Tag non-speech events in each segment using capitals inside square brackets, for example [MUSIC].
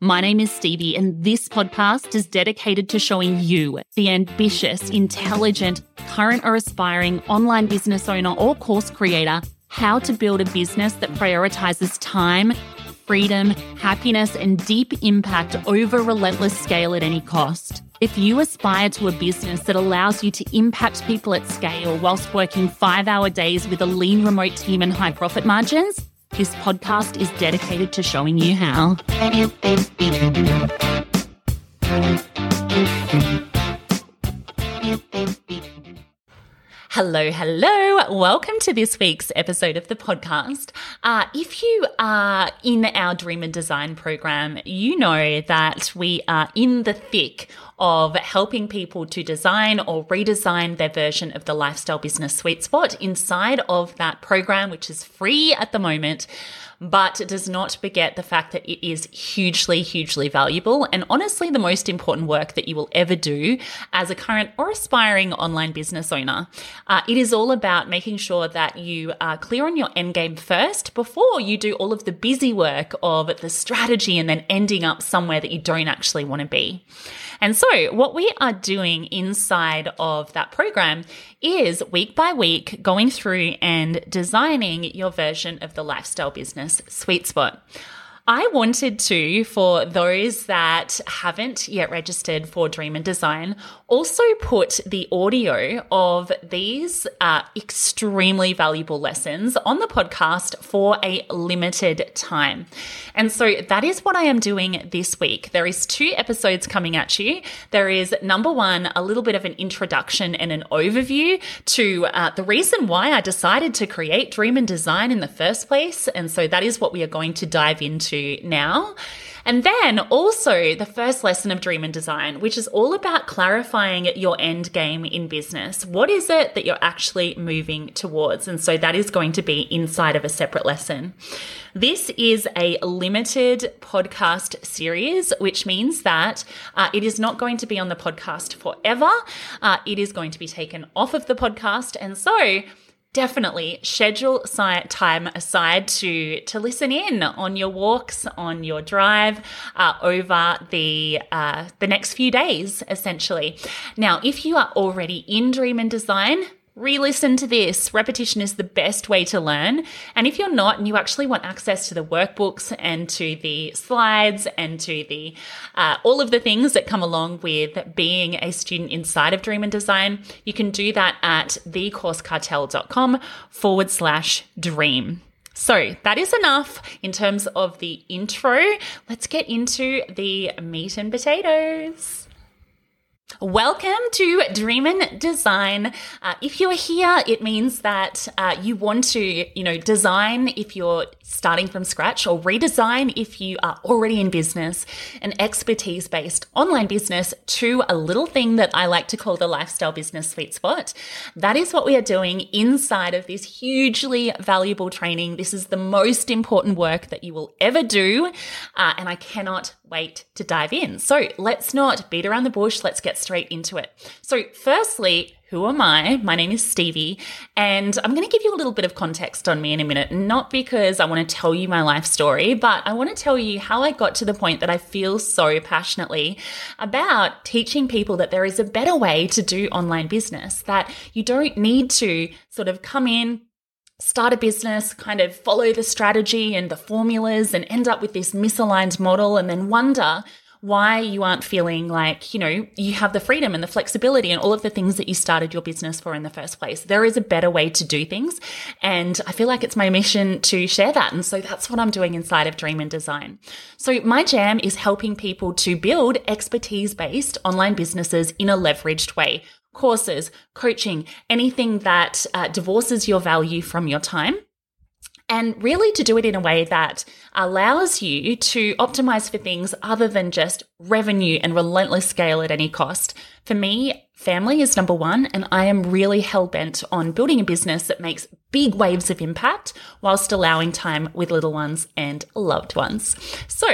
My name is Stevie, and this podcast is dedicated to showing you, the ambitious, intelligent, current or aspiring online business owner or course creator, how to build a business that prioritizes time, freedom, happiness, and deep impact over relentless scale at any cost. If you aspire to a business that allows you to impact people at scale whilst working five hour days with a lean remote team and high profit margins, this podcast is dedicated to showing you how. Hello, hello. Welcome to this week's episode of the podcast. Uh, if you are in our Dream and Design program, you know that we are in the thick of helping people to design or redesign their version of the lifestyle business sweet spot inside of that program, which is free at the moment but it does not forget the fact that it is hugely, hugely valuable and honestly the most important work that you will ever do as a current or aspiring online business owner. Uh, it is all about making sure that you are clear on your end game first before you do all of the busy work of the strategy and then ending up somewhere that you don't actually want to be. And so, what we are doing inside of that program is week by week going through and designing your version of the lifestyle business sweet spot. I wanted to, for those that haven't yet registered for Dream and Design, also put the audio of these uh, extremely valuable lessons on the podcast for a limited time. And so that is what I am doing this week. There is two episodes coming at you. There is number one, a little bit of an introduction and an overview to uh, the reason why I decided to create Dream and Design in the first place. And so that is what we are going to dive into now. And then also the first lesson of Dream and Design, which is all about clarifying your end game in business. What is it that you're actually moving towards? And so that is going to be inside of a separate lesson. This is a limited podcast series, which means that uh, it is not going to be on the podcast forever. Uh, it is going to be taken off of the podcast. And so, definitely schedule time aside to to listen in on your walks, on your drive uh, over the uh, the next few days, essentially. Now, if you are already in Dream and Design, re listen to this. Repetition is the best way to learn. And if you're not, and you actually want access to the workbooks and to the slides and to the uh, all of the things that come along with being a student inside of Dream and Design, you can do that at thecoursecartel.com forward slash dream. So that is enough in terms of the intro. Let's get into the meat and potatoes. Welcome to Dream and Design. Uh, if you're here, it means that uh, you want to, you know, design if you're starting from scratch or redesign if you are already in business, an expertise based online business to a little thing that I like to call the lifestyle business sweet spot. That is what we are doing inside of this hugely valuable training. This is the most important work that you will ever do. Uh, and I cannot wait to dive in. So let's not beat around the bush. Let's get straight into it. So, firstly, who am I? My name is Stevie, and I'm going to give you a little bit of context on me in a minute, not because I want to tell you my life story, but I want to tell you how I got to the point that I feel so passionately about teaching people that there is a better way to do online business, that you don't need to sort of come in, start a business, kind of follow the strategy and the formulas and end up with this misaligned model and then wonder why you aren't feeling like, you know, you have the freedom and the flexibility and all of the things that you started your business for in the first place. There is a better way to do things. And I feel like it's my mission to share that. And so that's what I'm doing inside of Dream and Design. So my jam is helping people to build expertise based online businesses in a leveraged way courses, coaching, anything that uh, divorces your value from your time. And really to do it in a way that allows you to optimize for things other than just revenue and relentless scale at any cost. For me, family is number one, and I am really hell bent on building a business that makes big waves of impact whilst allowing time with little ones and loved ones. So,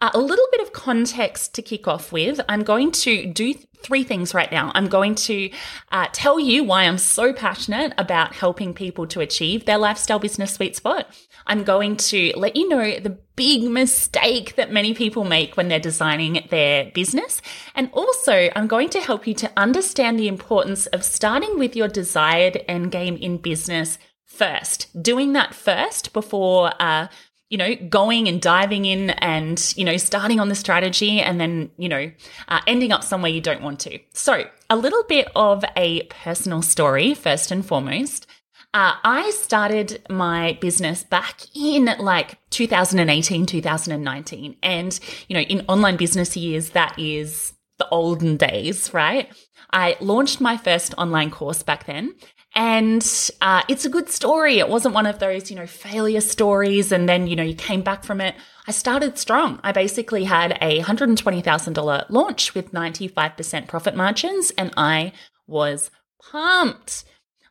uh, a little bit of context to kick off with. I'm going to do three things right now. I'm going to uh, tell you why I'm so passionate about helping people to achieve their lifestyle business sweet spot. I'm going to let you know the big mistake that many people make when they're designing their business. And also, I'm going to help you to understand the importance of starting with your desired end game in business first, doing that first before uh, you know, going and diving in and, you know, starting on the strategy and then, you know, uh, ending up somewhere you don't want to. So, a little bit of a personal story, first and foremost. Uh, I started my business back in like 2018, 2019. And, you know, in online business years, that is the olden days, right? I launched my first online course back then. And uh, it's a good story. It wasn't one of those, you know, failure stories and then, you know, you came back from it. I started strong. I basically had a $120,000 launch with 95% profit margins and I was pumped.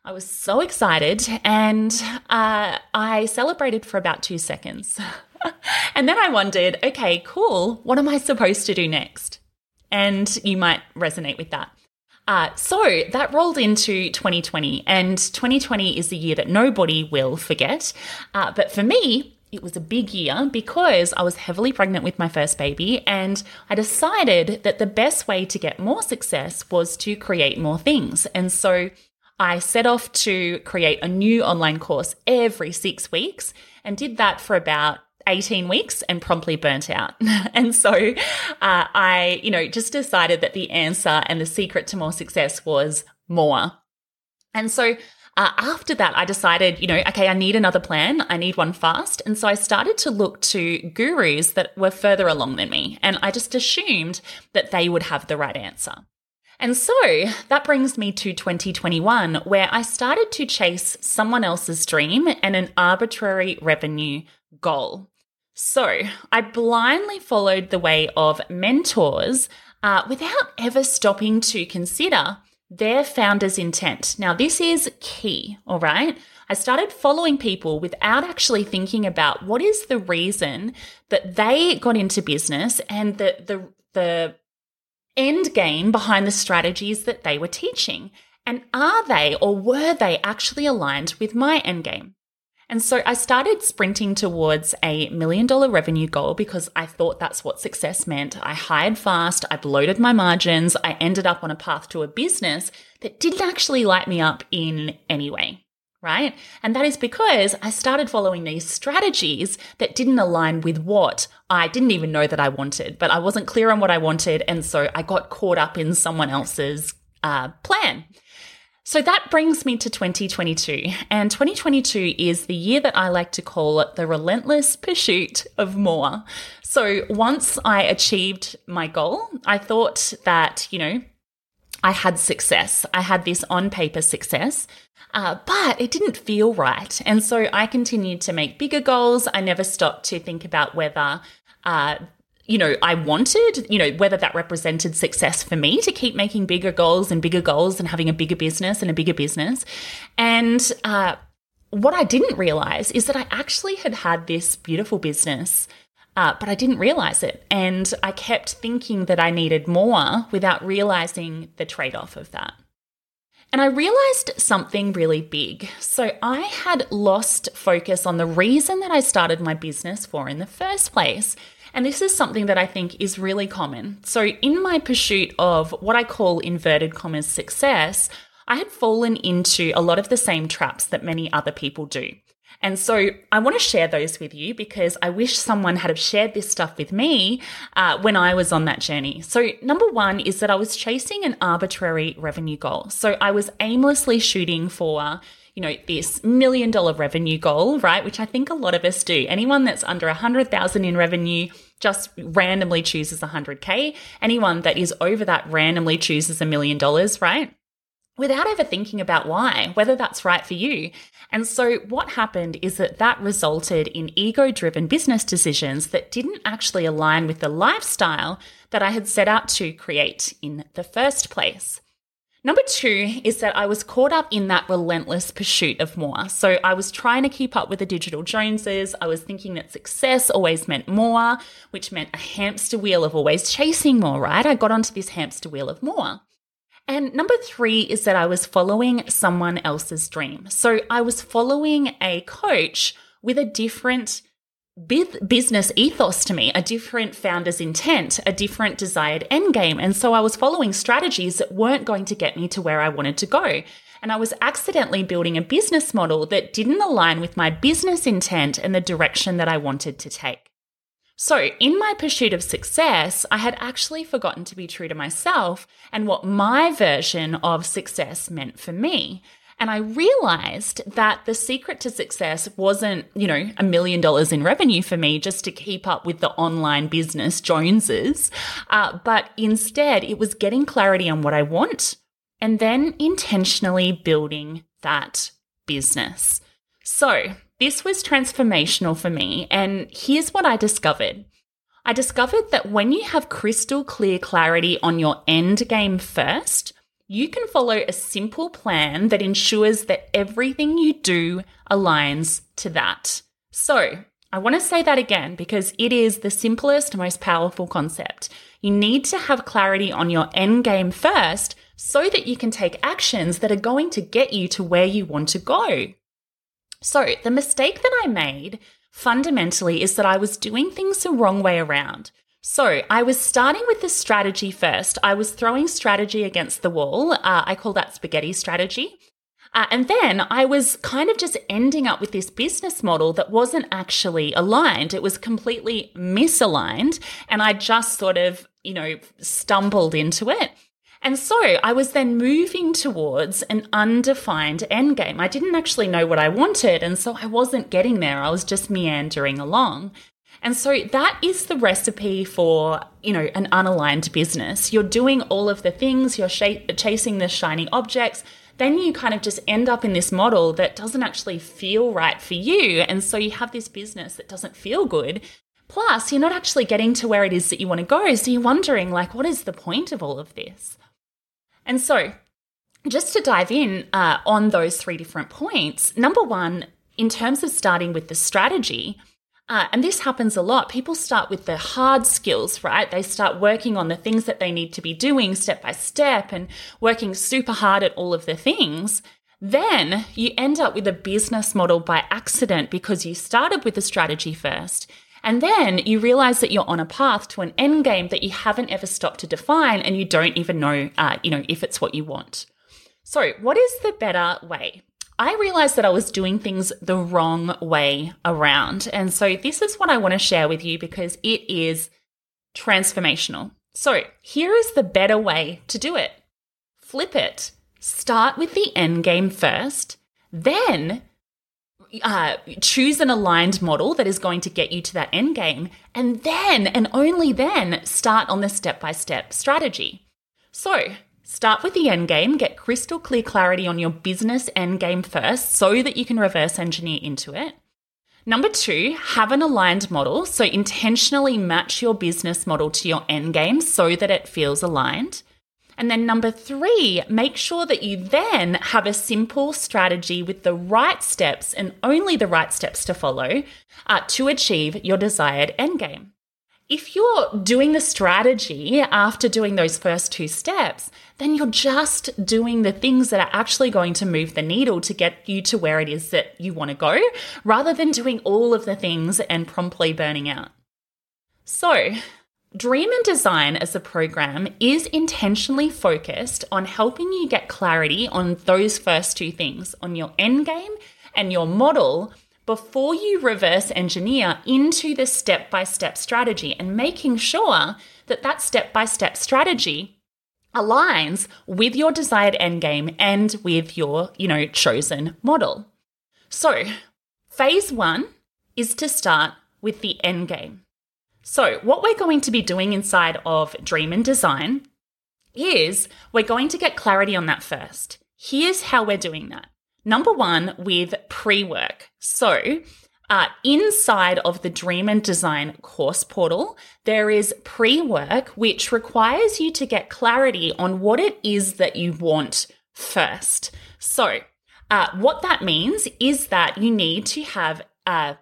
I was so excited and uh, I celebrated for about two seconds. [LAUGHS] and then I wondered, okay, cool. What am I supposed to do next? And you might resonate with that. Uh, so that rolled into 2020, and 2020 is the year that nobody will forget. Uh, but for me, it was a big year because I was heavily pregnant with my first baby, and I decided that the best way to get more success was to create more things. And so I set off to create a new online course every six weeks and did that for about 18 weeks and promptly burnt out. [LAUGHS] and so uh, I, you know, just decided that the answer and the secret to more success was more. And so uh, after that, I decided, you know, okay, I need another plan. I need one fast. And so I started to look to gurus that were further along than me. And I just assumed that they would have the right answer. And so that brings me to 2021, where I started to chase someone else's dream and an arbitrary revenue goal. So I blindly followed the way of mentors uh, without ever stopping to consider their founder's intent. Now, this is key, all right? I started following people without actually thinking about what is the reason that they got into business and the, the, the end game behind the strategies that they were teaching. And are they or were they actually aligned with my end game? And so I started sprinting towards a million dollar revenue goal because I thought that's what success meant. I hired fast, I bloated my margins, I ended up on a path to a business that didn't actually light me up in any way. Right. And that is because I started following these strategies that didn't align with what I didn't even know that I wanted, but I wasn't clear on what I wanted. And so I got caught up in someone else's uh, plan. So that brings me to 2022. And 2022 is the year that I like to call it the relentless pursuit of more. So once I achieved my goal, I thought that, you know, I had success. I had this on paper success, uh, but it didn't feel right. And so I continued to make bigger goals. I never stopped to think about whether, uh, you know, I wanted, you know, whether that represented success for me to keep making bigger goals and bigger goals and having a bigger business and a bigger business. And uh, what I didn't realize is that I actually had had this beautiful business uh, but I didn't realize it. And I kept thinking that I needed more without realizing the trade off of that. And I realized something really big. So I had lost focus on the reason that I started my business for in the first place. And this is something that I think is really common. So, in my pursuit of what I call inverted commas success, I had fallen into a lot of the same traps that many other people do. And so I want to share those with you because I wish someone had have shared this stuff with me uh, when I was on that journey. So, number one is that I was chasing an arbitrary revenue goal. So, I was aimlessly shooting for you know, this million dollar revenue goal, right? Which I think a lot of us do. Anyone that's under a hundred thousand in revenue just randomly chooses a hundred K. Anyone that is over that randomly chooses a million dollars, right? without ever thinking about why, whether that's right for you. And so, what happened is that that resulted in ego driven business decisions that didn't actually align with the lifestyle that I had set out to create in the first place. Number two is that I was caught up in that relentless pursuit of more. So I was trying to keep up with the digital Joneses. I was thinking that success always meant more, which meant a hamster wheel of always chasing more, right? I got onto this hamster wheel of more. And number three is that I was following someone else's dream. So I was following a coach with a different business ethos to me, a different founder's intent, a different desired end game. And so I was following strategies that weren't going to get me to where I wanted to go. And I was accidentally building a business model that didn't align with my business intent and the direction that I wanted to take. So, in my pursuit of success, I had actually forgotten to be true to myself and what my version of success meant for me. And I realized that the secret to success wasn't, you know, a million dollars in revenue for me just to keep up with the online business Joneses, uh, but instead it was getting clarity on what I want and then intentionally building that business. So, this was transformational for me, and here's what I discovered. I discovered that when you have crystal clear clarity on your end game first, you can follow a simple plan that ensures that everything you do aligns to that. So, I want to say that again because it is the simplest, most powerful concept. You need to have clarity on your end game first so that you can take actions that are going to get you to where you want to go. So, the mistake that I made fundamentally is that I was doing things the wrong way around. So, I was starting with the strategy first. I was throwing strategy against the wall. Uh, I call that spaghetti strategy. Uh, and then I was kind of just ending up with this business model that wasn't actually aligned. It was completely misaligned. And I just sort of, you know, stumbled into it. And so I was then moving towards an undefined endgame. I didn't actually know what I wanted, and so I wasn't getting there. I was just meandering along. And so that is the recipe for, you know, an unaligned business. You're doing all of the things, you're chasing the shiny objects, then you kind of just end up in this model that doesn't actually feel right for you. And so you have this business that doesn't feel good. Plus, you're not actually getting to where it is that you want to go. So you're wondering, like, what is the point of all of this? And so, just to dive in uh, on those three different points, number one, in terms of starting with the strategy, uh, and this happens a lot. People start with the hard skills, right? They start working on the things that they need to be doing step by step and working super hard at all of the things. Then you end up with a business model by accident because you started with the strategy first. And then you realize that you're on a path to an end game that you haven't ever stopped to define and you don't even know, uh, you know, if it's what you want. So what is the better way? I realized that I was doing things the wrong way around. And so this is what I want to share with you because it is transformational. So here is the better way to do it. Flip it. Start with the end game first, then uh, choose an aligned model that is going to get you to that end game, and then and only then start on the step by step strategy. So, Start with the end game, get crystal clear clarity on your business end game first so that you can reverse engineer into it. Number two, have an aligned model. So intentionally match your business model to your end game so that it feels aligned. And then number three, make sure that you then have a simple strategy with the right steps and only the right steps to follow uh, to achieve your desired end game. If you're doing the strategy after doing those first two steps, then you're just doing the things that are actually going to move the needle to get you to where it is that you want to go, rather than doing all of the things and promptly burning out. So, Dream and Design as a program is intentionally focused on helping you get clarity on those first two things on your end game and your model before you reverse engineer into the step by step strategy and making sure that that step by step strategy aligns with your desired end game and with your, you know, chosen model. So, phase 1 is to start with the end game. So, what we're going to be doing inside of Dream and Design is we're going to get clarity on that first. Here's how we're doing that. Number one, with pre work. So, uh, inside of the Dream and Design course portal, there is pre work, which requires you to get clarity on what it is that you want first. So, uh, what that means is that you need to have uh,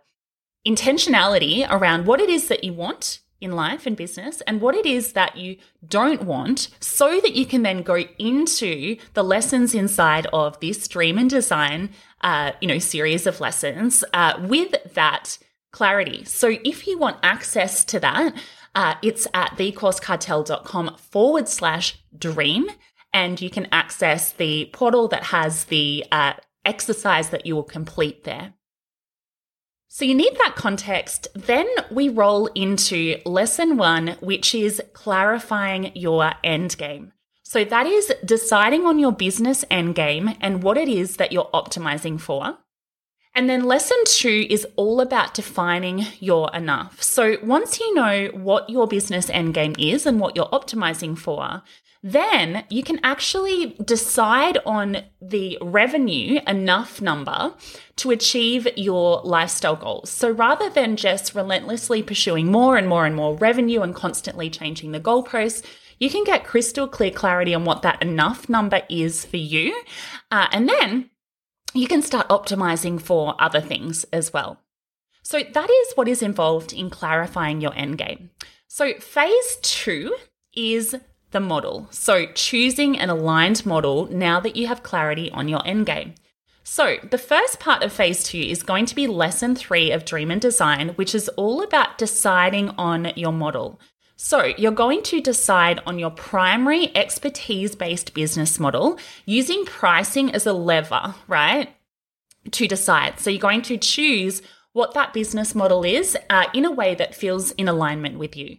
intentionality around what it is that you want in life and business and what it is that you don't want so that you can then go into the lessons inside of this dream and design uh, you know series of lessons uh, with that clarity. So if you want access to that uh, it's at thecoursecartel.com forward slash dream and you can access the portal that has the uh, exercise that you will complete there so you need that context. Then we roll into lesson one, which is clarifying your end game. So that is deciding on your business end game and what it is that you're optimizing for. And then lesson two is all about defining your enough. So once you know what your business end game is and what you're optimizing for, then you can actually decide on the revenue enough number to achieve your lifestyle goals. So rather than just relentlessly pursuing more and more and more revenue and constantly changing the goalposts, you can get crystal clear clarity on what that enough number is for you. Uh, and then you can start optimizing for other things as well. So that is what is involved in clarifying your end game. So phase two is the model. So, choosing an aligned model now that you have clarity on your end game. So, the first part of phase two is going to be lesson three of Dream and Design, which is all about deciding on your model. So, you're going to decide on your primary expertise based business model using pricing as a lever, right? To decide. So, you're going to choose what that business model is uh, in a way that feels in alignment with you.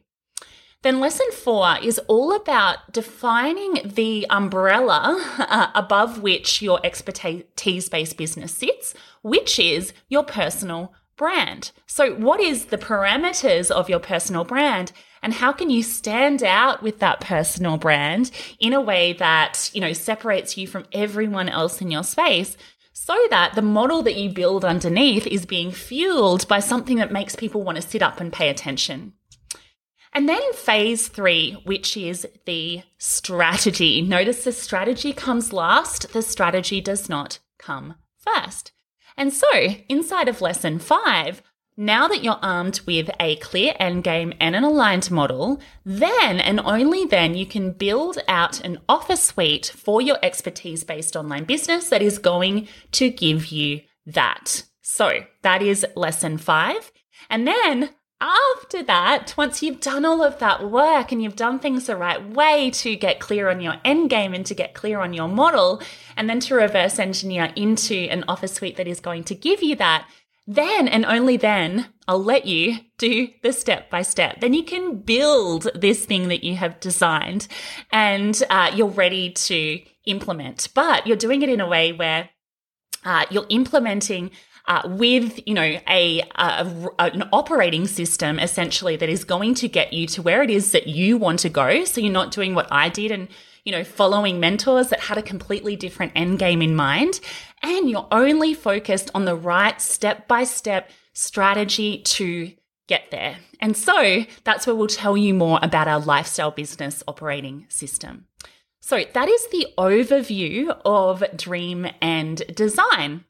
Then lesson four is all about defining the umbrella uh, above which your expertise based business sits, which is your personal brand. So, what is the parameters of your personal brand? And how can you stand out with that personal brand in a way that, you know, separates you from everyone else in your space so that the model that you build underneath is being fueled by something that makes people want to sit up and pay attention. And then phase three, which is the strategy. Notice the strategy comes last, the strategy does not come first. And so, inside of lesson five, now that you're armed with a clear end game and an aligned model, then and only then you can build out an offer suite for your expertise based online business that is going to give you that. So that is lesson five. And then after that, once you've done all of that work and you've done things the right way to get clear on your end game and to get clear on your model, and then to reverse engineer into an offer suite that is going to give you that, then and only then I'll let you do the step by step. Then you can build this thing that you have designed and uh, you're ready to implement. But you're doing it in a way where uh, you're implementing uh, with you know a, a, an operating system essentially that is going to get you to where it is that you want to go. So you're not doing what I did and you know, following mentors that had a completely different end game in mind. And you're only focused on the right step by step strategy to get there. And so that's where we'll tell you more about our lifestyle business operating system. So that is the overview of dream and design.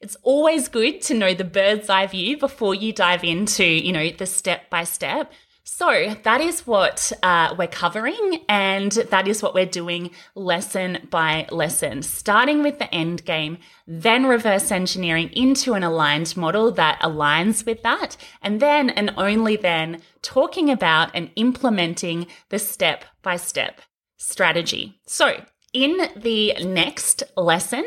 It's always good to know the bird's eye view before you dive into, you know, the step by step. So that is what uh, we're covering, and that is what we're doing lesson by lesson, starting with the end game, then reverse engineering into an aligned model that aligns with that, and then and only then talking about and implementing the step by step strategy. So in the next lesson,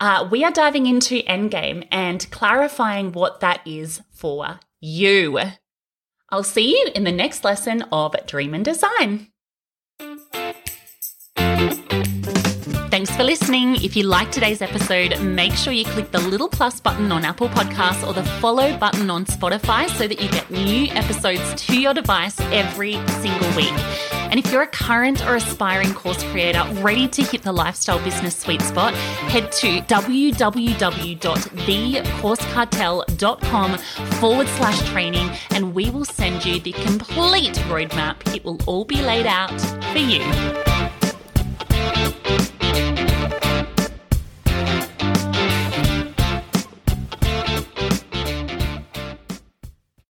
uh, we are diving into Endgame and clarifying what that is for you. I'll see you in the next lesson of Dream and Design. Thanks for listening. If you like today's episode, make sure you click the little plus button on Apple Podcasts or the follow button on Spotify so that you get new episodes to your device every single week. And if you're a current or aspiring course creator ready to hit the lifestyle business sweet spot, head to www.thecoursecartel.com forward slash training and we will send you the complete roadmap. It will all be laid out for you.